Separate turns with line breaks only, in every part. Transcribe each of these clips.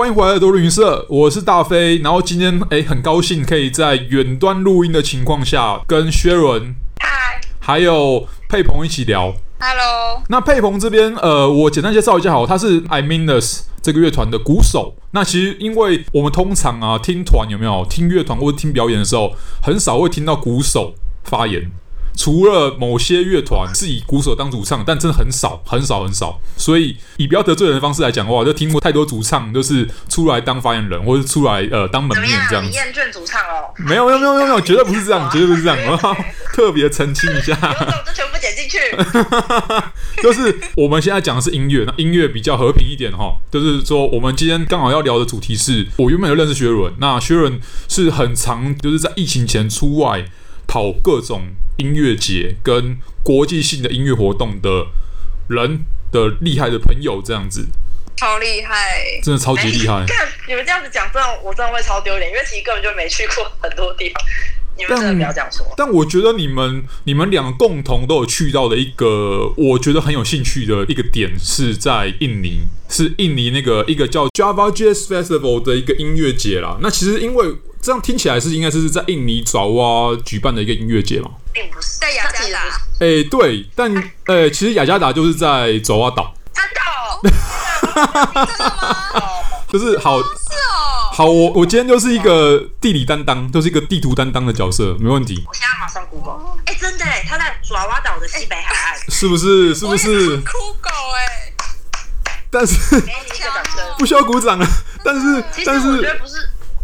欢迎回来多录音社，我是大飞。然后今天哎，很高兴可以在远端录音的情况下，跟薛伦、
嗨，
还有佩鹏一起聊。
Hello。
那佩鹏这边，呃，我简单介绍一下好，他是 Iminus 这个乐团的鼓手。那其实因为我们通常啊听团有没有听乐团或者听表演的时候，很少会听到鼓手发言。除了某些乐团是以鼓手当主唱，但真的很少，很少，很少。所以以不要得罪人的方式来讲的话，就听过太多主唱就是出来当发言人，或者出来呃当门面这样子。
你厌倦主唱哦？
没有，没有，没有，没有，绝对不是这样，绝对不是这样。我 要特别澄清一下。
这全部剪进去。
就是我们现在讲的是音乐，那音乐比较和平一点哈。就是说，我们今天刚好要聊的主题是，我原本就认识薛伦，那薛伦是很常就是在疫情前出外跑各种。音乐节跟国际性的音乐活动的人的厉害的朋友这样子，
超厉害，
真的超级厉害。
看你们这样子讲，真的我真的会超丢脸，因为其实根本就没去过很多地方。你们真的不要这样说。
但，但我觉得你们你们两个共同都有去到的一个，我觉得很有兴趣的一个点是在印尼，是印尼那个一个叫 Java Jazz Festival 的一个音乐节啦。那其实因为这样听起来是应该是在印尼爪哇举办的一个音乐节嘛。
并不是在雅加达，
哎、欸，对，但呃、欸，其实雅加达就是在爪哇岛。
真的？真的吗？
就是好，
是哦。
好，我我今天就是一个地理担当，就是一个地图担当的角色，没问题。
我现在马上 Google，哎、欸，真的，他在爪哇岛的西北海岸，
是不是？是不是？
酷狗哎。
但是，不需要鼓掌了。但是，但是，我觉得
不是。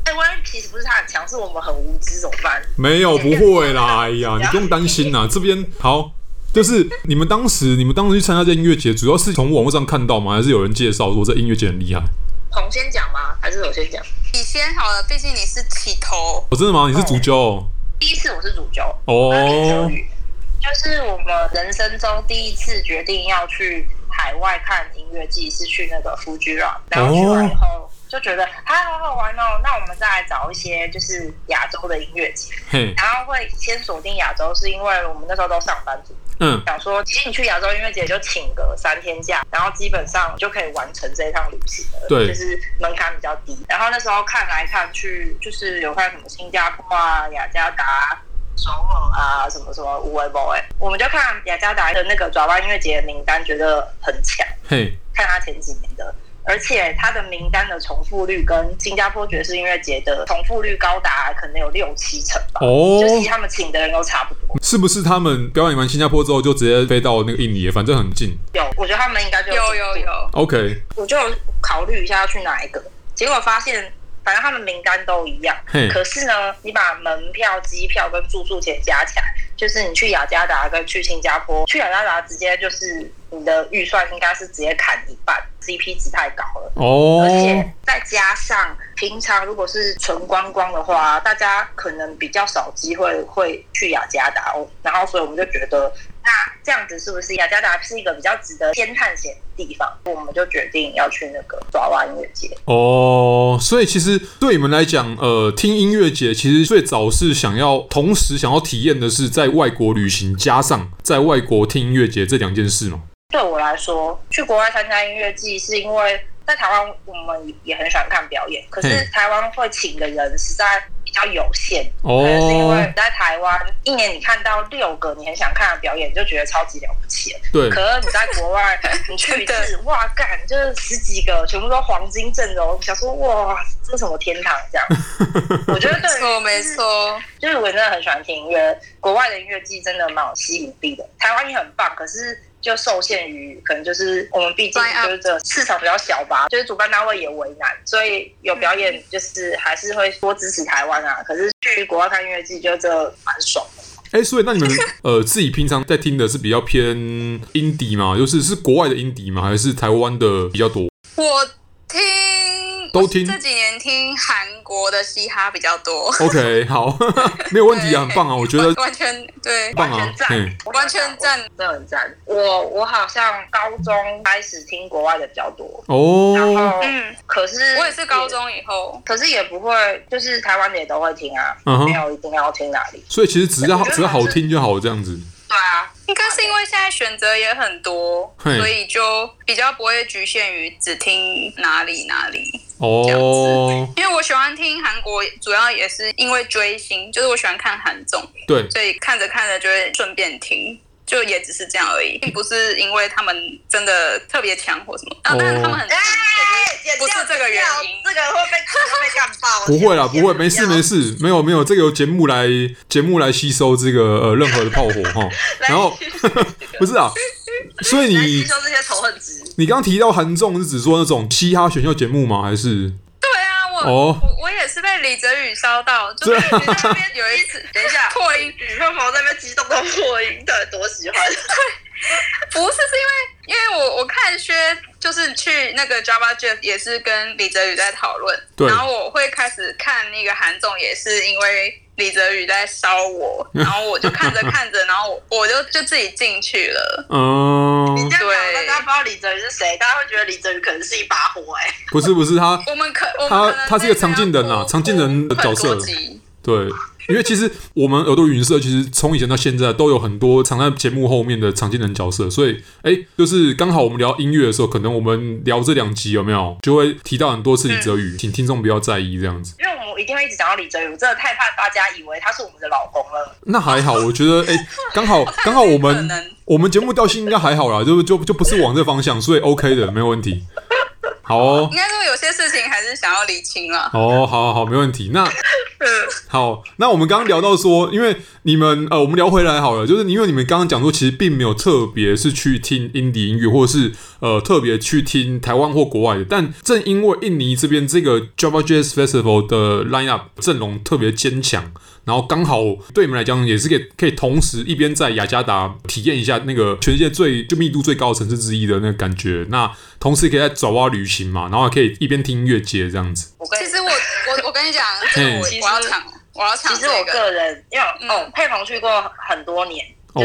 哎，万一其实不是他很强，是我们很无知，怎么办？
没有，不会啦。哎呀，你不用担心啦。这边好，就是你们当时，你们当时去参加这音乐节，主要是从网络上看到吗？还是有人介绍说这音乐节很厉害？
红先讲吗？还是我先讲？你先好了，毕竟你是起头。
哦，真的吗？你是主角？
第一次我是主角
哦，
就是我们人生中第一次决定要去海外看音乐季，是去那个 Fuji Rock，然后去完以后。就觉得还好好玩哦，那我们再来找一些就是亚洲的音乐节，
嘿
然后会先锁定亚洲，是因为我们那时候都上班族，
嗯，
想说其实你去亚洲音乐节就请个三天假，然后基本上就可以完成这一趟旅行了，
对，
就是门槛比较低。然后那时候看来看去，就是有看什么新加坡啊、雅加达、首尔啊，什么什么乌维博哎，我们就看雅加达的那个爪哇音乐节的名单，觉得很强，
嘿，
看他前几年的。而且他的名单的重复率跟新加坡爵士音乐节的重复率高达可能有六七成吧。
哦，
就是他们请的人都差不多。
是不是他们表演完新加坡之后就直接飞到那个印尼？反正很近。
有，我觉得他们应该就有有有。
OK，
我就考虑一下要去哪一个，结果发现反正他们名单都一样。
嘿
可是呢，你把门票、机票跟住宿钱加起来，就是你去雅加达跟去新加坡，去雅加达直接就是你的预算应该是直接砍一半。CP 值太高了
哦，
而且再加上平常如果是纯观光的话，大家可能比较少机会会去雅加达哦。然后，所以我们就觉得，那这样子是不是雅加达是一个比较值得先探险的地方？我们就决定要去那个爪哇音乐节
哦。所以其实对你们来讲，呃，听音乐节其实最早是想要同时想要体验的是在外国旅行，加上在外国听音乐节这两件事吗？
对我来说，去国外参加音乐季是因为在台湾我们也很喜欢看表演，可是台湾会请的人实在比较有限。
哦，
是因为在台湾一年你看到六个你很想看的表演，就觉得超级了不起了。
对，
可是你在国外，你去一次，哇干，就是十几个，全部都黄金阵容，想说哇，这是什么天堂这样？我觉得对，没错，没错，就是我真的很喜欢听音乐，国外的音乐季真的蛮有吸引力的。台湾也很棒，可是。就受限于可能就是我们毕竟就是这市场比较小吧，就是主办单位也为难，所以有表演就是还是会多支持台湾啊。可是去国外看音乐季，就这蛮爽的。
哎、欸，所以那你们呃自己平常在听的是比较偏 indie 吗？就是是国外的 indie 吗？还是台湾的比较多？
我听。
都听
这几年听韩国的嘻哈比较多。
OK，好，没有问题啊，很棒啊，我觉得
完全对，
棒啊，
完全赞，完全赞，真的很赞。我我好像高中开始听国外的比较多
哦，
然后嗯，可是我也是高中以后，可是也不会，就是台湾的也都会听啊，没有一定要听哪里。
所以其实只要只要好听就好，这样子。
对啊，应该是因为现在选择也很多，所以就比较不会局限于只听哪里哪里。
哦，因为我喜欢听韩国，主要也是因为追星，就是我喜欢看韩综，
对，
所以看着看着就会顺便听。就也只是这样而已，并不是因为他们真的特别强或什么啊，但是他们很强，不是这个原因，
这个会被会被干爆。
不会啦，不会，没事没事，没有没有，这个由节目来节目来吸收这个呃任何的炮火哈。然后 不是啊，所以你
吸收这些仇恨值。
你刚刚提到韩综是指说那种嘻哈选秀节目吗？还是？
哦，我我也是被李泽宇烧到，就是你在那边有 一次，
等一下破音，你看我在那边激动到破音，到底多喜欢？对，
不是，是因为因为我我看薛就是去那个 Java Jeff 也是跟李泽宇在讨论，然后我会开始看那个韩总也是因为。李泽宇在烧我，然后我就看着看着，然后我就就自己进去了。
哦，
你这样讲，大家不知道李泽宇是谁，大家会觉得李泽宇可能是一把火哎。
不是不是他，
我们可
他他是一个常进人啊，常进人的角色。对。因为其实我们耳朵云社其实从以前到现在都有很多藏在节目后面的常见人角色，所以哎，就是刚好我们聊音乐的时候，可能我们聊这两集有没有就会提到很多次李泽宇，请听众不要在意这样子。
因为我一定会一直讲到李哲宇，我真的太怕大家以为他是我们的老公了。
那还好，我觉得哎，刚好 刚好我们我们节目调性应该还好啦，就就就不是往这方向，所以 OK 的，没有问题。好哦，
应该说有些事情还是想要理清了。
哦，好好好，没问题。那 好，那我们刚刚聊到说，因为你们呃，我们聊回来好了，就是因为你们刚刚讲说，其实并没有特别是去听 indie 音乐，或者是呃特别去听台湾或国外的。但正因为印尼这边这个 Java Jazz Festival 的 lineup 阵容特别坚强。然后刚好对你们来讲也是可以可以同时一边在雅加达体验一下那个全世界最就密度最高的城市之一的那个感觉，那同时可以在爪哇旅行嘛，然后还可以一边听音乐节这样子。
其实我我我跟你讲，我我要抢我要抢。
其实我个人因为哦佩鹏去过很多年
哦，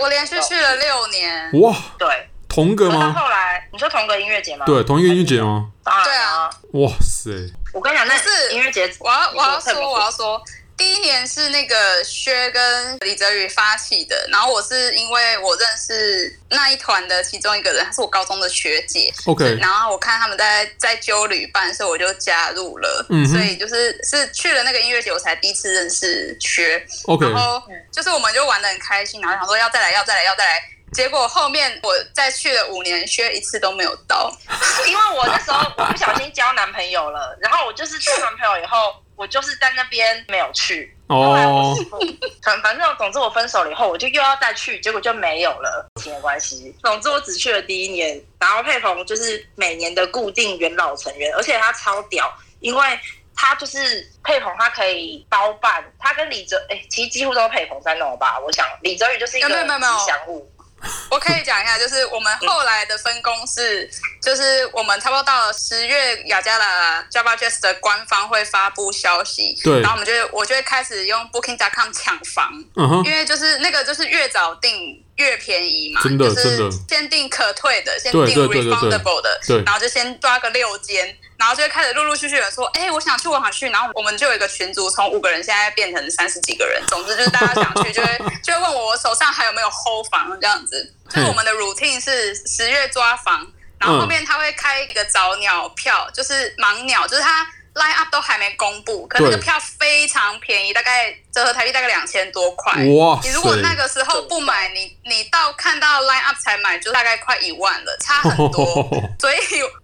我连续去了六年
哇，
对，
同个吗？
后来你说同个音乐节吗？
对，同一个音乐节吗？
对啊，
哇塞！
我跟你讲，那是音乐节，
我要我要说我要说。第一年是那个薛跟李泽宇发起的，然后我是因为我认识那一团的其中一个人，他是我高中的学姐。
OK，
然后我看他们在在揪旅伴，所以我就加入了。嗯，所以就是是去了那个音乐节，我才第一次认识薛。
OK，
然后就是我们就玩的很开心，然后想说要再来，要再来，要再来。结果后面我再去了五年，薛一次都没有到，
因为我那时候我不小心交男朋友了，然后我就是交男朋友以后。我就是在那边没有去，后来我反反正总之我分手了以后，我就又要再去，结果就没有了，没关系。总之我只去了第一年，然后佩鹏就是每年的固定元老成员，而且他超屌，因为他就是佩鹏，他可以包办，他跟李哲哎、欸，其实几乎都是佩鹏在弄吧。我想李哲宇就是一个吉祥物。
我可以讲一下，就是我们后来的分工是，就是我们差不多到了十月，雅加达 Java Jazz 的官方会发布消息，
对，
然后我们就我就会开始用 Booking.com 抢房，嗯哼，因为就是那个就是越早订越便宜嘛，
真的，
就是先订可退的，先订 refundable 的，对，然后就先抓个六间。然后就会开始陆陆续续的说，哎，我想去，我想去。然后我们就有一个群组，从五个人现在变成三十几个人。总之就是大家想去，就会 就会问我，我手上还有没有 hold 房这样子。就是我们的 routine 是十月抓房，然后后面他会开一个早鸟票，就是盲鸟，就是他。Line up 都还没公布，可那个票非常便宜，大概折合台币大概两千多块。哇！你如果那个时候不买，你你到看到 Line up 才买，就大概快一万了，差很多。所以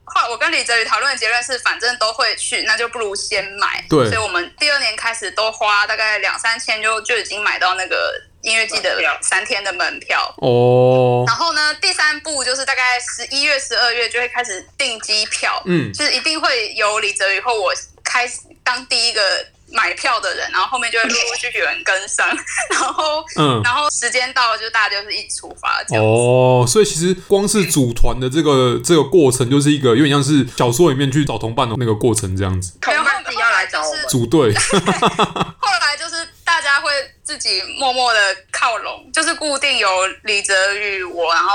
快我跟李哲宇讨论的结论是，反正都会去，那就不如先买。
对，
所以我们第二年开始都花大概两三千就，就就已经买到那个。音乐季的三天的门票。
哦，
然后呢，第三步就是大概十一月、十二月就会开始订机票，嗯，就是一定会有李泽宇或我开始当第一个买票的人，然后后面就会陆陆续续有人跟上，然后嗯，然后时间到了就大家就是一起出发这样
哦，所以其实光是组团的这个这个过程就是一个有点像是小说里面去找同伴的那个过程这样子，
同伴自己要来找我
们。组队，后来。自己默默的靠拢，就是固定有李泽宇我，然后。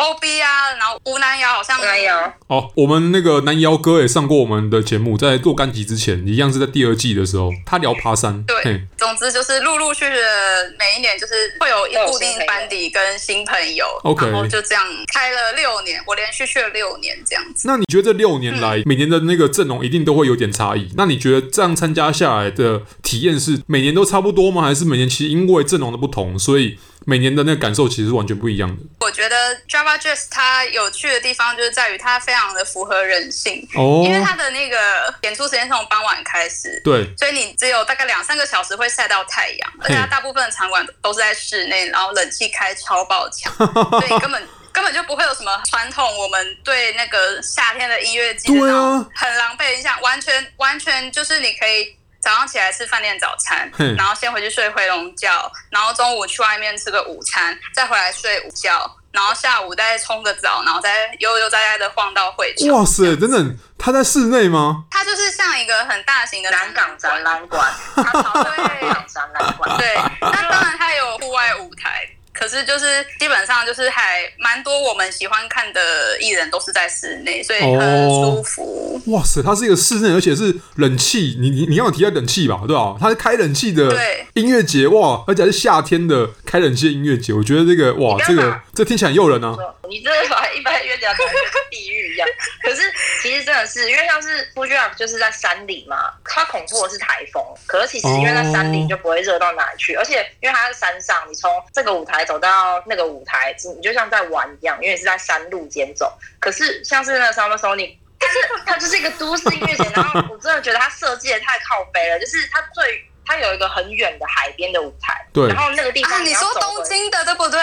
O B 啊，然后吴南瑶好像没有。
哦，我们那个南瑶哥也上过我们的节目，在做干集之前，一样是在第二季的时候，他聊爬山。
对，总之就是陆陆续续的每一年，就是会有一固定班底跟新朋友，OK，然后就这样开了六年，我连续去了六年这样子。
那你觉得这六年来，嗯、每年的那个阵容一定都会有点差异？那你觉得这样参加下来的体验是每年都差不多吗？还是每年其实因为阵容的不同，所以？每年的那个感受其实是完全不一样的。
我觉得 Java Jazz 它有趣的地方就是在于它非常的符合人性哦，因为它的那个演出时间从傍晚开始，
对，
所以你只有大概两三个小时会晒到太阳，而且它大部分的场馆都是在室内，然后冷气开超爆强，所以根本根本就不会有什么传统我们对那个夏天的音乐季那种很狼狈的印象，完全完全就是你可以。早上起来吃饭店早餐，嘿然后先回去睡回笼觉，然后中午去外面吃个午餐，再回来睡午觉，然后下午再冲个澡，然后再悠悠哉哉的晃到会场。
哇塞，等等，他在室内吗？
他就是像一个很大型的
南港展览馆，他朝对南港展览馆。
对，那当然他有户外舞台。可是就是基本上就是还蛮多我们喜欢看的艺人都是在室内，所以很舒服。
哦、哇塞，它是一个室内，而且是冷气。你你你要提到冷气吧，对吧？它是开冷气的音乐节，哇，而且还是夏天的开冷气的音乐节。我觉得这个哇，这个这听起来很诱人啊。
你这把一般音乐节跟地狱一样。可是其实真的是，因为像是 Fuji Rock 就是在山里嘛，它恐怖的是台风。可是其实因为在山里就不会热到哪里去，哦、而且因为它在山上，你从这个舞台。走到那个舞台，你就像在玩一样，因为是在山路间走。可是像是那个 Summer Sonic，就是它就是一个都市音乐节，然后我真的觉得它设计的太靠北了，就是它最它有一个很远的海边的舞台，
对，
然后那个地方你
说东京的对不对？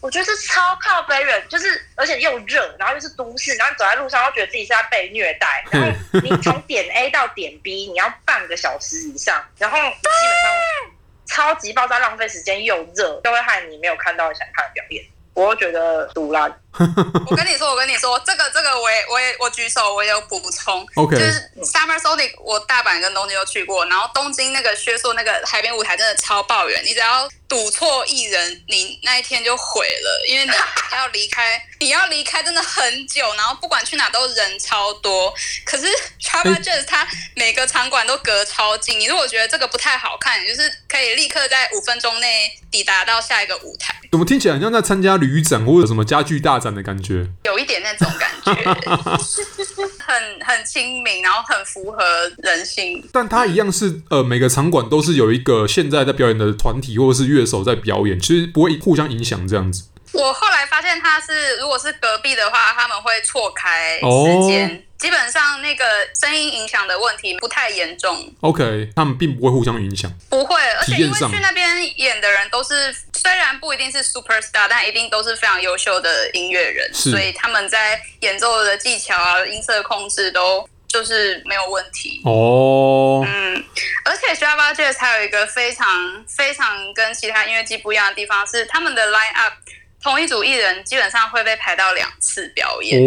我觉得是超靠北远，就是而且又热，然后又是都市，然后走在路上又觉得自己是在被虐待，然后你从点 A 到点 B，你要半个小时以上，然后基本上。超级爆炸，浪费时间又热，就会害你没有看到想看的表演。我又觉得赌啦。
我跟你说，我跟你说，这个这个我也我也我举手，我也有补充。
OK，
就是 Summer Sonic，我大阪跟东京都去过，然后东京那个薛硕那个海边舞台真的超爆远，你只要赌错艺人，你那一天就毁了，因为你要离开，你要离开真的很久，然后不管去哪都人超多。可是 Jazz 它每个场馆都隔超近，你如果觉得这个不太好看，你就是可以立刻在五分钟内抵达到下一个舞台。
怎么听起来很像在参加旅展或者什么家具大展的感觉？
有一点那种感觉，很很亲民，然后很符合人心。
但它一样是呃，每个场馆都是有一个现在在表演的团体或者是乐手在表演，其实不会互相影响这样子。
我后来发现，他是如果是隔壁的话，他们会错开时间。哦基本上那个声音影响的问题不太严重。
OK，他们并不会互相影响。
不会，而且因为去那边演的人都是，虽然不一定是 super star，但一定都是非常优秀的音乐人，所以他们在演奏的技巧啊、音色控制都就是没有问题。
哦，
嗯，而且 Java Jazz 还有一个非常非常跟其他音乐季不一样的地方是，他们的 line up 同一组艺人基本上会被排到两次表演。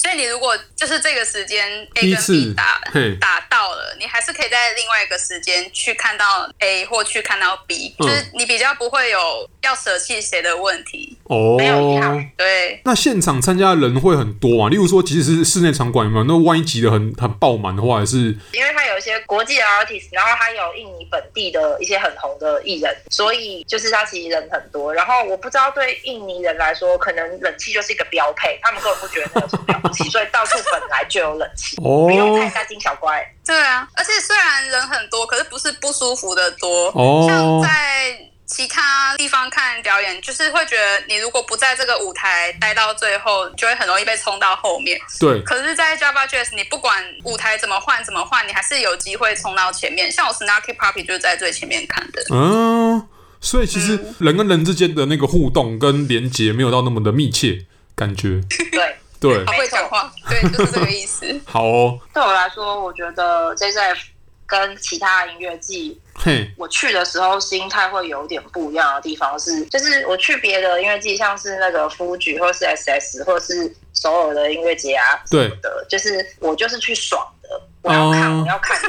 所以你如果就是这个时间 A 跟 B 打打到了，你还是可以在另外一个时间去看到 A 或去看到 B，嗯、就是你比较不会有要舍弃谁的问题
哦。
没有遗憾。
对。
那现场参加的人会很多啊，例如说，即使是室内场馆有没有？那万一挤得很很爆满的话，还是
因为他有一些国际的 artist，然后他有印尼本地的一些很红的艺人，所以就是他其实人很多。然后我不知道对印尼人来说，可能冷气就是一个标配，他们根本不觉得那有什么了所以到处本来就有冷气，哦、不用太大惊小怪。
对啊，而且虽然人很多，可是不是不舒服的多。哦、像在其他地方看表演，就是会觉得你如果不在这个舞台待到最后，就会很容易被冲到后面。
对。
可是，在 Java Jazz，你不管舞台怎么换怎么换，你还是有机会冲到前面。像我 Snarky Puppy 就是在最前面看的。
嗯，所以其实人跟人之间的那个互动跟连接没有到那么的密切，感觉。
对。
对，
好会讲话，对，就是这个意思。
好哦。
对我来说，我觉得 JZF 跟其他音乐季，嘿，我去的时候心态会有点不一样的地方是，就是我去别的音乐季，像是那个 Fuji 或是 SS 或是首尔的音乐节啊，对的，就是我就是去爽的，我要看，我要看。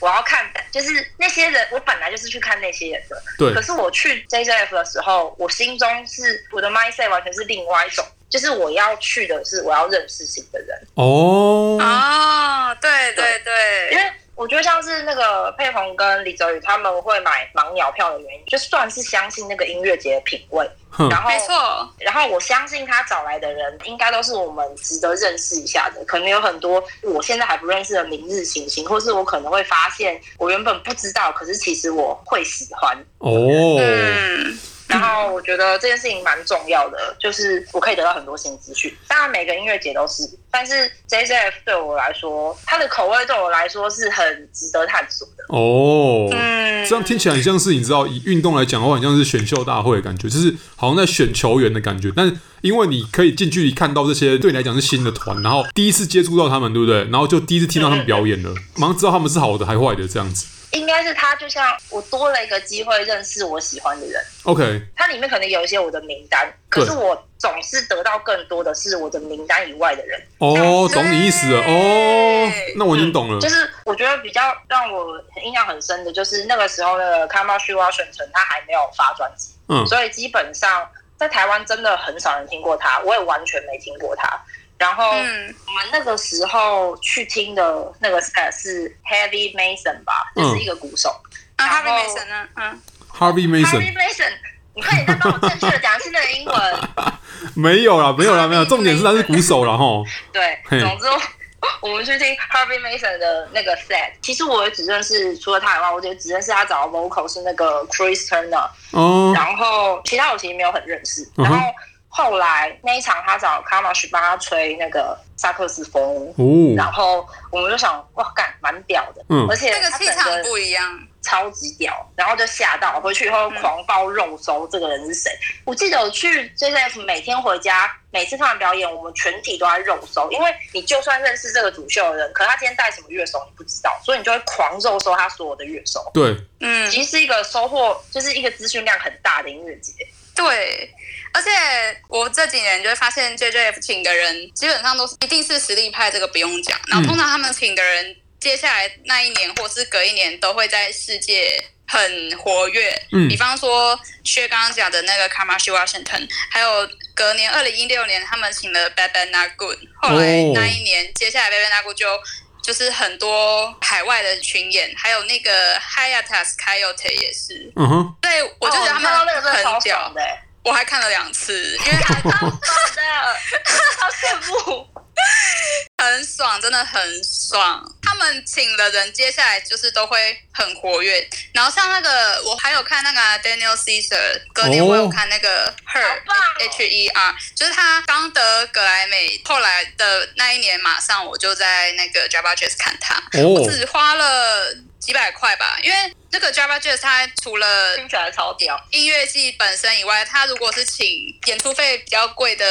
我要看，就是那些人，我本来就是去看那些人的。
对。
可是我去 JJF 的时候，我心中是我的 mindset 完全是另外一种，就是我要去的是我要认识新的人。
哦。
啊，对对对，
因为。我觉得像是那个佩红跟李泽宇他们会买盲鸟票的原因，就算是相信那个音乐节的品味，然后
没错，
然后我相信他找来的人应该都是我们值得认识一下的，可能有很多我现在还不认识的明日行星，或是我可能会发现我原本不知道，可是其实我会喜欢。
哦。
嗯然后我觉得这件事情蛮重要的，就是我可以得到很多新资讯。当然每个音乐节都是，但是 JJF 对我来说，它的口味对我来说是很值得探索的。
哦，
嗯，
这样听起来很像是你知道，以运动来讲的话，很像是选秀大会的感觉，就是好像在选球员的感觉。但是因为你可以近距离看到这些对你来讲是新的团，然后第一次接触到他们，对不对？然后就第一次听到他们表演了，马上知道他们是好的还坏的这样子。
应该是他，就像我多了一个机会认识我喜欢的人。
OK，
它里面可能有一些我的名单，可是我总是得到更多的是我的名单以外的人。
哦，懂你意思了。哦，那我已经懂了。
就是我觉得比较让我印象很深的，就是那个时候的 Kamasi Washington 他还没有发专辑，嗯，所以基本上在台湾真的很少人听过他，我也完全没听过他。然后我们那个时候去听的那个 set 是 Heavy Mason 吧，就、嗯、是一个鼓手。
啊，Harvey Mason 呢？嗯
，Harvey Mason。
Harvey Mason，你快点再帮我正确的讲一次那个英文。
没有啦，没有啦，没有。重点是他是鼓手啦齁。
对，总之我们去听 Harvey Mason 的那个 set。其实我也只认识除了他以外，我觉得只认识他找的 vocal 是那个 Chris Turner。哦。然后其他我其实没有很认识。然后。嗯后来那一场，他找 Kamash 帮他吹那个萨克斯风，哦、然后我们就想，哇，干，蛮屌的，嗯，而且
那个气场不一样，
超级屌，然后就吓到，回去以后狂爆肉搜，这个人是谁？嗯、我记得我去 JJF 每天回家，每次看完表演，我们全体都在肉搜，因为你就算认识这个主秀的人，可他今天带什么乐手你不知道，所以你就会狂肉搜他所有的乐手。
对，
嗯，其实是一个收获，就是一个资讯量很大的音乐节。
对。而且我这几年就会发现，JJF 请的人基本上都是一定是实力派，这个不用讲。然后通常他们请的人，接下来那一年或是隔一年都会在世界很活跃。嗯，比方说薛刚刚讲的那个 Kamasi Washington，还有隔年二零一六年他们请了 Bad Bad Not Good，后来那一年接下来 Bad Bad Not Good 就就是很多海外的群演，还有那个 Hiatus Coyote 也是。嗯哼，对，我就觉得他们很屌。我还看了两次，因为还超爽的，好羡慕，很爽，真的很爽。他们请的人，接下来就是都会很活跃。然后像那个，我还有看那个 Daniel Caesar，隔年我有看那个 Her H E R，就是他刚得格莱美，后来的那一年，马上我就在那个 Java Jazz 看他，我只花了几百块吧，因为。那个 Java Jazz 它除了听起来超屌音乐季本身以外，它如果是请演出费比较贵的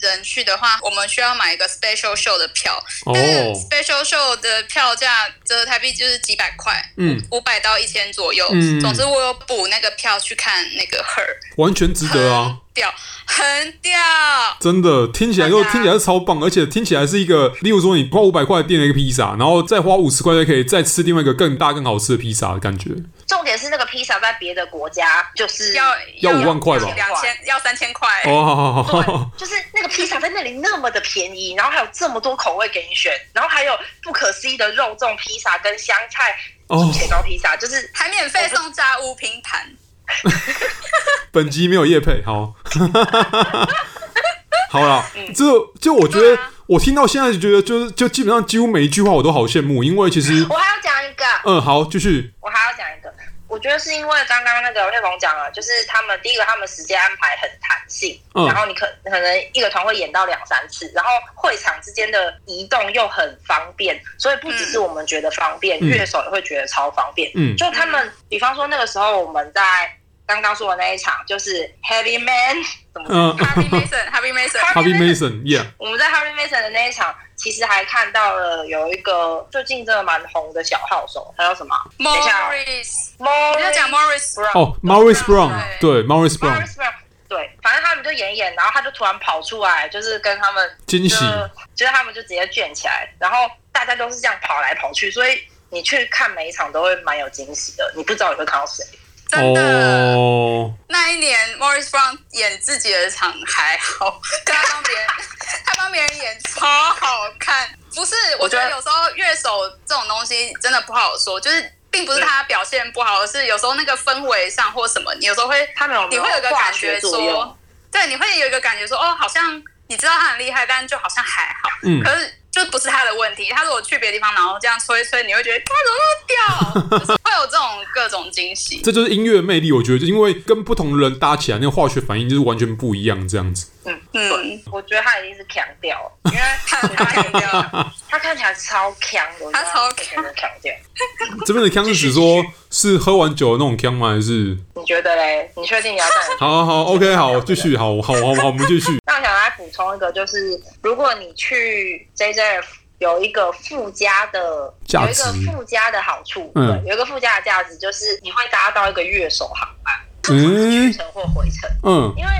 人去的话，我们需要买一个 Special Show 的票。哦。但是 Special Show 的票价折台币就是几百块，嗯，五百到一千左右。嗯。总之我有补那个票去看那个 Her，
完全值得啊。
屌，很屌。
真的听起来就听起来是超棒，而且听起来是一个，例如说你花五百块订了一个披萨，然后再花五十块就可以再吃另外一个更大更好吃的披萨的感觉。
重点是那个披萨在别的国家就是
要
要五万块吧，
两千要三千块。
哦，好好好，
就是那个披萨在那里那么的便宜，然后还有这么多口味给你选，然后还有不可思议的肉粽披萨跟香菜猪血糕披萨，就是
还免费送炸物拼盘。
本集没有叶配，好，好了，就就我觉得，我听到现在就觉得，就是就基本上几乎每一句话我都好羡慕，因为其实
我还要讲一个，
嗯，好，继续，
我还要讲一个。我觉得是因为刚刚那个佩鹏讲了，就是他们第一个，他们时间安排很弹性，嗯、然后你可可能一个团会演到两三次，然后会场之间的移动又很方便，所以不只是我们觉得方便，乐、嗯、手也会觉得超方便。嗯，就他们，比方说那个时候我们在刚刚说的那一场，就是 Heavy Man，怎么说？Harvey Mason，Harvey
Mason，Harvey Mason，Yeah，
我们在 Harvey Mason 的那一场。其实还看到了有一个最近真的蛮红的小号手，他叫什么
？Morris，Morris，你要讲 Morris Brown
哦，Morris Brown，对，Morris Brown，
对，反正他们就演演，然后他就突然跑出来，就是跟他们
惊喜，
就是他们就直接卷起来，然后大家都是这样跑来跑去，所以你去看每一场都会蛮有惊喜的，你不知道你会看到谁。
真的，oh. 那一年 Morris Brown 演自己的场还好，跟他帮别人，他帮别人演超好看。不是，我觉得有时候乐手这种东西真的不好说，就是并不是他表现不好，而是有时候那个氛围上或什么，你有时候会他没有，你会有一个感觉说，对，你会有一个感觉说，哦，好像你知道他很厉害，但就好像还好，嗯，可是。就不是他的问题，他如果去别的地方，然后这样吹吹，你会觉得他怎么那么屌，会有这种各种惊喜。
这就是音乐的魅力，我觉得，就因为跟不同的人搭起来，那个化学反应就是完全不一样，这样子。
嗯嗯，我觉得他一定是强调，因为他 强调，他看起来超强的，
他超强
的强调。
这边的强是指说，是喝完酒的那种强吗？还是？
你觉得嘞？你确定你要这样？
好好好，OK，好，继续，好好好好，我们
继续。想来补充一个，就是如果你去 JJF 有一个附加的，有一个附加的好处，对，有一个附加的价值，就是你会搭到一个乐手航班，去程或回程，嗯，因为。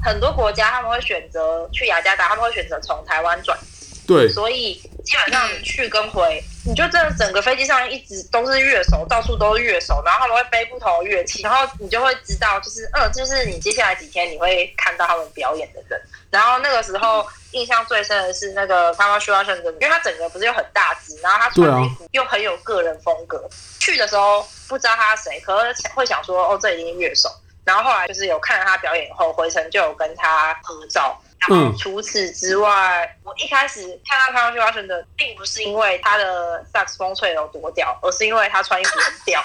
很多国家他们会选择去雅加达，他们会选择从台湾转机。
对，
所以基本上你去跟回，你就这整个飞机上一直都是乐手，到处都是乐手，然后他们会背不同的乐器，然后你就会知道，就是嗯，就是你接下来几天你会看到他们表演的人。然后那个时候印象最深的是那个 Tamash Rushen 因为他整个不是又很大只，然后他穿的衣服又很有个人风格。啊、去的时候不知道他是谁，可是会想说哦，这一定是乐手。然后后来就是有看了他表演后，回程就有跟他合照。然后除此之外，嗯、我一开始看到他们去发生的，并不是因为他的萨克斯风吹有多屌，而是因为他穿衣服很屌。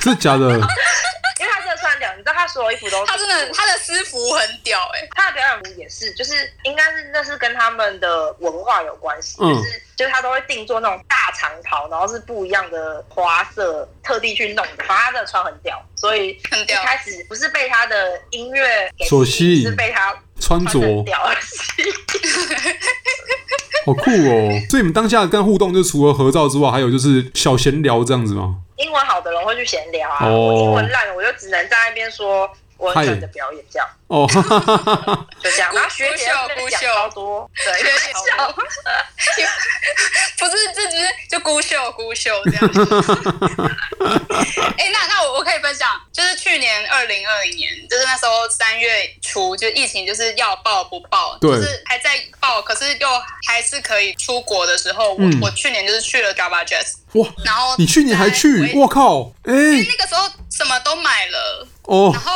是假的。
你知道他所有衣服都是
他真的他的私服很屌哎、欸，
他的表演服也是，就是应该是那是跟他们的文化有关系，嗯、就是就是他都会定做那种大长袍，然后是不一样的花色，特地去弄的，反正他真的穿很屌，所以一开始不是被他的音乐
所吸引，
是被他
穿着屌而吸引。好酷哦！所以你们当下跟互动，就除了合照之外，还有就是小闲聊这样子吗？
英文好的人会去闲聊啊，我英文烂，我就只能在那边说。我很喜欢你的表演，这样哦，就这样。然后学姐讲超多，对，学姐笑，
不是，这只是就孤秀孤秀这样。哎，那去年二零二零年，就是那时候三月初，就疫情就是要报不报，就是还在报，可是又还是可以出国的时候，我我去年就是去了 Java Jazz，哇，然后
你去年还去，我靠，哎，
那个时候什么都买了。哦，然后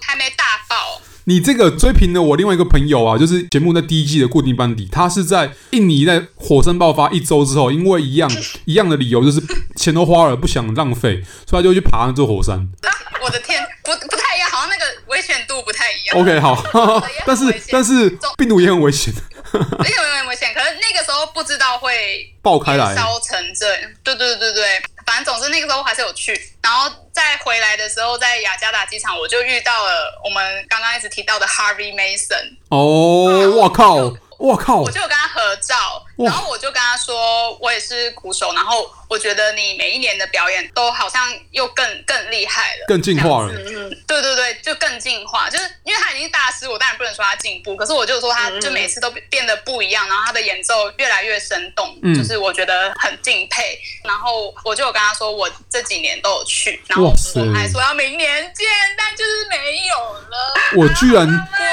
还没大爆。
你这个追平了我另外一个朋友啊，就是节目在第一季的固定班底，他是在印尼在火山爆发一周之后，因为一样一样的理由，就是钱都花了，不想浪费，所以他就去爬那座火山。
我的天，不不太一样，好像那个危险度不太一样。
OK，好，但是但是病毒也很危险，
病 毒也很危险，可是那个时候不知道会
爆开来，
烧成这样。对对对对。反正总之那个时候还是有去，然后再回来的时候，在雅加达机场我就遇到了我们刚刚一直提到的 Harvey Mason。
哦，我靠！我靠！
我就跟他合照，然后我就跟他说，我也是鼓手，然后我觉得你每一年的表演都好像又更更厉害了，
更进化了。
嗯，对对对，就更进化，就是因为他已经是大师，我当然不能说他进步，可是我就说他就每次都变得不一样，然后他的演奏越来越生动，嗯，就是我觉得很敬佩。然后我就有跟他说，我这几年都有去，然后我还说要明年见，但就是没有了。
我居然，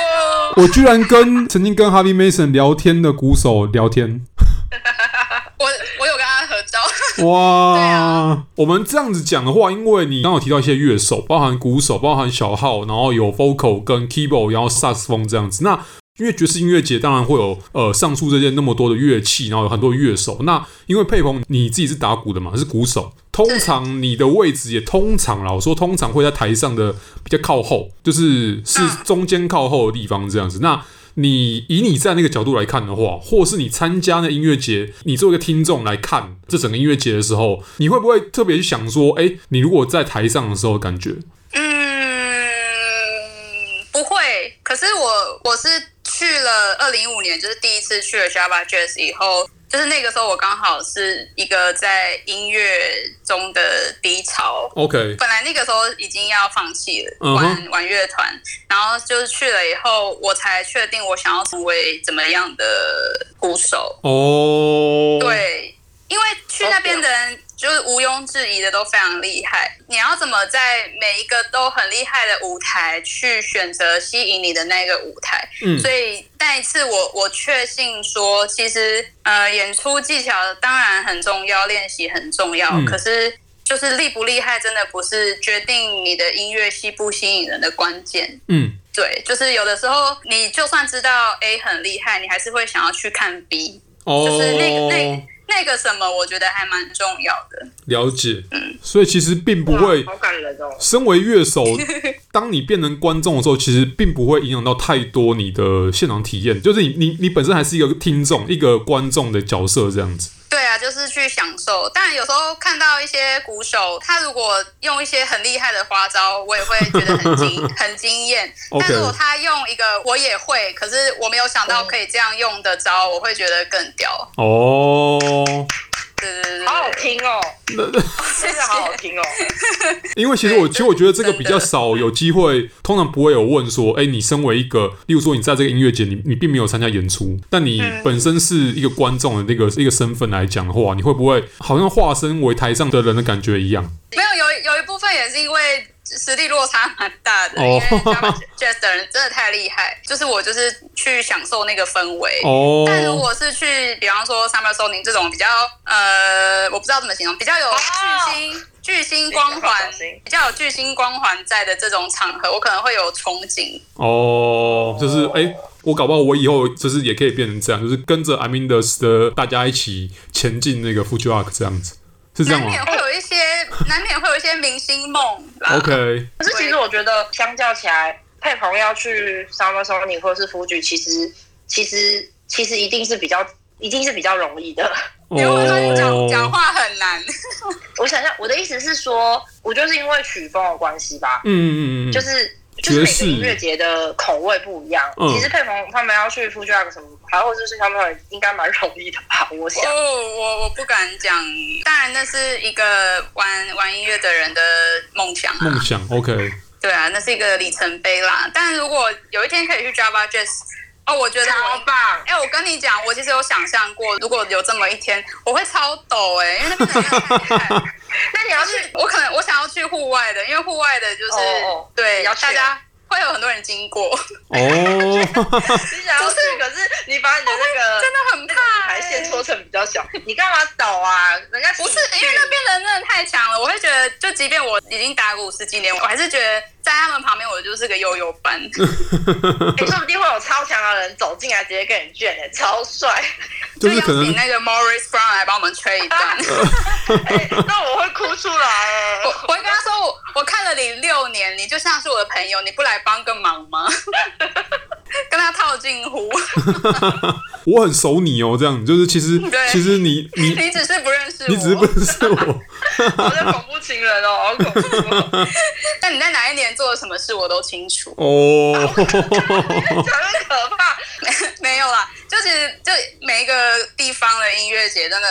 我居然跟曾经跟 Harvey Mason。聊天的鼓手聊天，
我我有跟他合照。
哇，啊、我们这样子讲的话，因为你刚好提到一些乐手，包含鼓手，包含小号，然后有 vocal 跟 keyboard，然后萨克斯风这样子。那因为爵士音乐节当然会有呃上述这些那么多的乐器，然后有很多乐手。那因为佩鹏你自己是打鼓的嘛，是鼓手，通常你的位置也通常啦，我说通常会在台上的比较靠后，就是是中间靠后的地方这样子。那你以你在那个角度来看的话，或是你参加那音乐节，你作为一个听众来看这整个音乐节的时候，你会不会特别想说，哎、你如果在台上的时候感觉？
嗯，不会。可是我我是去了二零一五年，就是第一次去了 Java Jazz 以后。就是那个时候，我刚好是一个在音乐中的低潮。
OK，
本来那个时候已经要放弃了玩、uh huh. 玩乐团，然后就是去了以后，我才确定我想要成为怎么样的鼓手。哦，oh. 对，因为去那边的人就是毋庸置疑的都非常厉害。你要怎么在每一个都很厉害的舞台去选择吸引你的那个舞台？嗯，所以那一次我我确信说，其实呃演出技巧当然很重要，练习很重要，嗯、可是就是厉不厉害真的不是决定你的音乐吸不吸引人的关键。嗯，对，就是有的时候你就算知道 A 很厉害，你还是会想要去看 B，哦、就是那个那。那个什么，我觉得还蛮重要的。
了解，嗯，所以其实并不会，好感人哦。身为乐手，当你变成观众的时候，其实并不会影响到太多你的现场体验。就是你，你，你本身还是一个听众、一个观众的角色这样子。
对啊，就是去享受。但，有时候看到一些鼓手，他如果用一些很厉害的花招，我也会觉得很惊 很惊艳。但如果他用一个我也会，可是我没有想到可以这样用的招，我会觉得更屌。
哦。
对对对，好好听哦，真的好好听哦。
因为其实我其实我觉得这个比较少有机会，通常不会有问说，哎，你身为一个，例如说你在这个音乐节，你你并没有参加演出，但你本身是一个观众的那个一个身份来讲的话，你会不会好像化身为台上的人的感觉一样？
没有，有有一部分也是因为。实力落差蛮大的，因为 Jazz 的人真的太厉害。就是我就是去享受那个氛围。哦。但如果是去，比方说 Summer Sonic 这种比较呃，我不知道怎么形容，比较有巨星巨星光环，比较有巨星光环在的这种场合，我可能会有憧憬。
哦，就是哎，我搞不好我以后就是也可以变成这样，就是跟着 Aminus 的大家一起前进那个 Fuji Rock 这样子。是这样吗？
难免会有一些，难免会有一些明星梦。
OK。
可是其实我觉得，相较起来，佩鹏要去 Summer Sonic 或者是 Fuji，其实其实其实一定是比较，一定是比较容易的。
因为讲讲话很难。
我想想，我的意思是说，我就是因为曲风的关系吧。嗯嗯嗯。就是。就是每个音乐节的口味不一样。嗯、其实佩鹏他们要去 Rock 什么，还或者是他们应该蛮容易的吧？我想。
哦，我我不敢讲。当然，那是一个玩玩音乐的人的梦想啊。
梦想，OK。
对啊，那是一个里程碑啦。但如果有一天可以去 Java Jazz，哦，我觉得
超棒。
哎、欸，我跟你讲，我其实有想象过，如果有这么一天，我会超抖哎、欸，因为那边的人太厉害。
那你要去，
我可能我想要去户外的，因为户外的就是、oh, 对，要大家会有很多人经过。哦，你
想要去，可是你把你的那个
真的很怕，
还线搓成比较小，你干嘛倒啊？人家
不是因为那边人真的太强了，我会觉得，就即便我已经打鼓十几年，我还是觉得在他们旁边，我就是个悠悠班。你
说不定会有超强的人走进来，直接跟你卷，哎，超帅。
就邀请那个 Maurice Brown 来帮我们吹一段，
欸，那我会哭出来。
我我会跟他说，我我看了你六年，你就像是我的朋友，你不来帮个忙吗？跟他套近乎。
我很熟你哦，这样就是其实 其实你你
你只是不认识我，
你只是不认识我。
好像恐怖情人哦，好恐怖，哦。
但你在哪一年做了什么事，我都清楚。
哦，
很可怕。
没有啦，就其实就每一个地方的音乐节，真的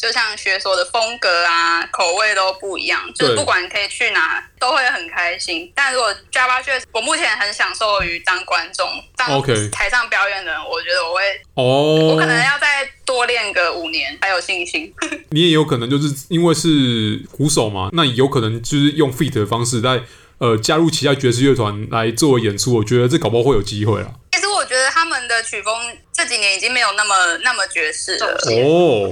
就像学说的风格啊，口味都不一样。就是不管可以去哪，都会很开心。但如果 Java Jazz，我目前很享受于当观众，当台上表演的人，我觉得我会哦，我可能要再多练个五年，才有信心。
你也有可能就是因为是鼓手嘛，那有可能就是用 feat 的方式在呃加入其他爵士乐团来做演出。我觉得这搞不好会有机会啊。
觉得他们的曲风这几年已经没有那么那么爵士了
哦，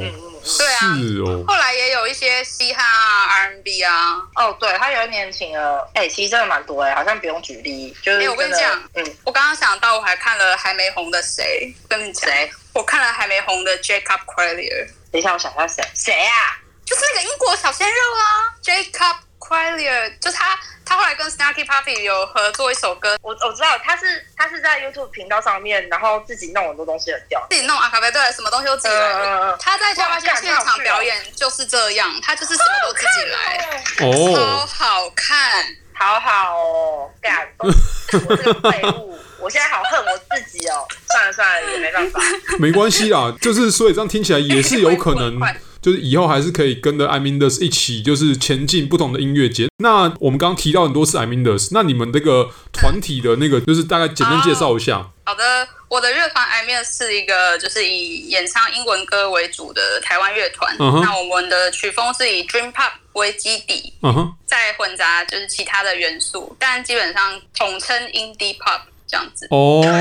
对啊，是哦。后来也有一些嘻哈啊、R&B 啊，
哦，对，他有一年请了，哎，其实真的蛮多哎，好像不用举例，就是。哎，
我跟你讲，嗯，我刚刚想到，我还看了还没红的谁，跟你讲，谁？我看了还没红的 Jacob Collier。
等一下，我想一下谁？谁啊？
就是那个英国小鲜肉啊，Jacob Collier，就他。他后来跟 Snarky Puppy 有合作一首歌，
我我知道他是他是在 YouTube 频道上面，然后自己弄很多东西很屌，
自己弄阿卡贝对，什么东西都自己来。嗯、他在加巴现场表演就是这样，他就是什么都自己来，哦，超好看，
好好哦，干，我这个废物，我现在好恨我自己哦，算了算了，也没办法，
没关系啦，就是所以这样听起来也是有可能。就是以后还是可以跟着 Aminus 一起，就是前进不同的音乐节。那我们刚刚提到很多次 Aminus，那你们这个团体的那个，就是大概简单介绍一下。
哦好的，我的乐团 I MINUS 是一个就是以演唱英文歌为主的台湾乐团。Uh huh. 那我们的曲风是以 Dream Pop 为基底，uh huh. 再混杂就是其他的元素，但基本上统称 Indie Pop 这样子。哦，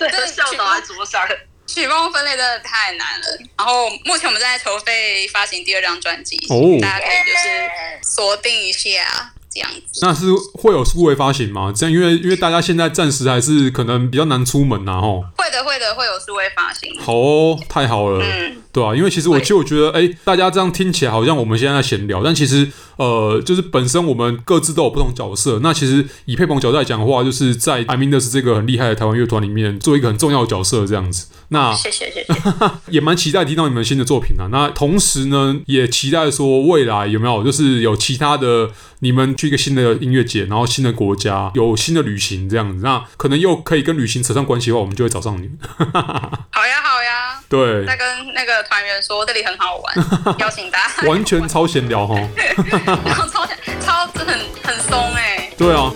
这是笑倒在桌上。
曲风分类真的太难了。然后目前我们正在筹备发行第二张专辑，oh. 大家可以就是锁定一下。这样子，
那是会有数位发行吗？这样，因为因为大家现在暂时还是可能比较难出门呐，吼。
会的，会的，会有数位发行。
好哦，太好了，嗯，对啊，因为其实我其实我觉得，哎会，大家这样听起来好像我们现在在闲聊，但其实，呃，就是本身我们各自都有不同角色。那其实以佩鹏角度来讲的话，就是在 I MINUS 这个很厉害的台湾乐团里面，做一个很重要的角色，这样子。那
谢谢谢谢，
也蛮期待听到你们新的作品啊。那同时呢，也期待说未来有没有就是有其他的。你们去一个新的音乐节，然后新的国家，有新的旅行这样子，那可能又可以跟旅行扯上关系的话，我们就会找上你们。
好呀，好呀。
对。
再跟那个团员说这里很好玩，邀请大家。
完全超闲聊哈。
然后超超真的很很松哎、欸。
对啊。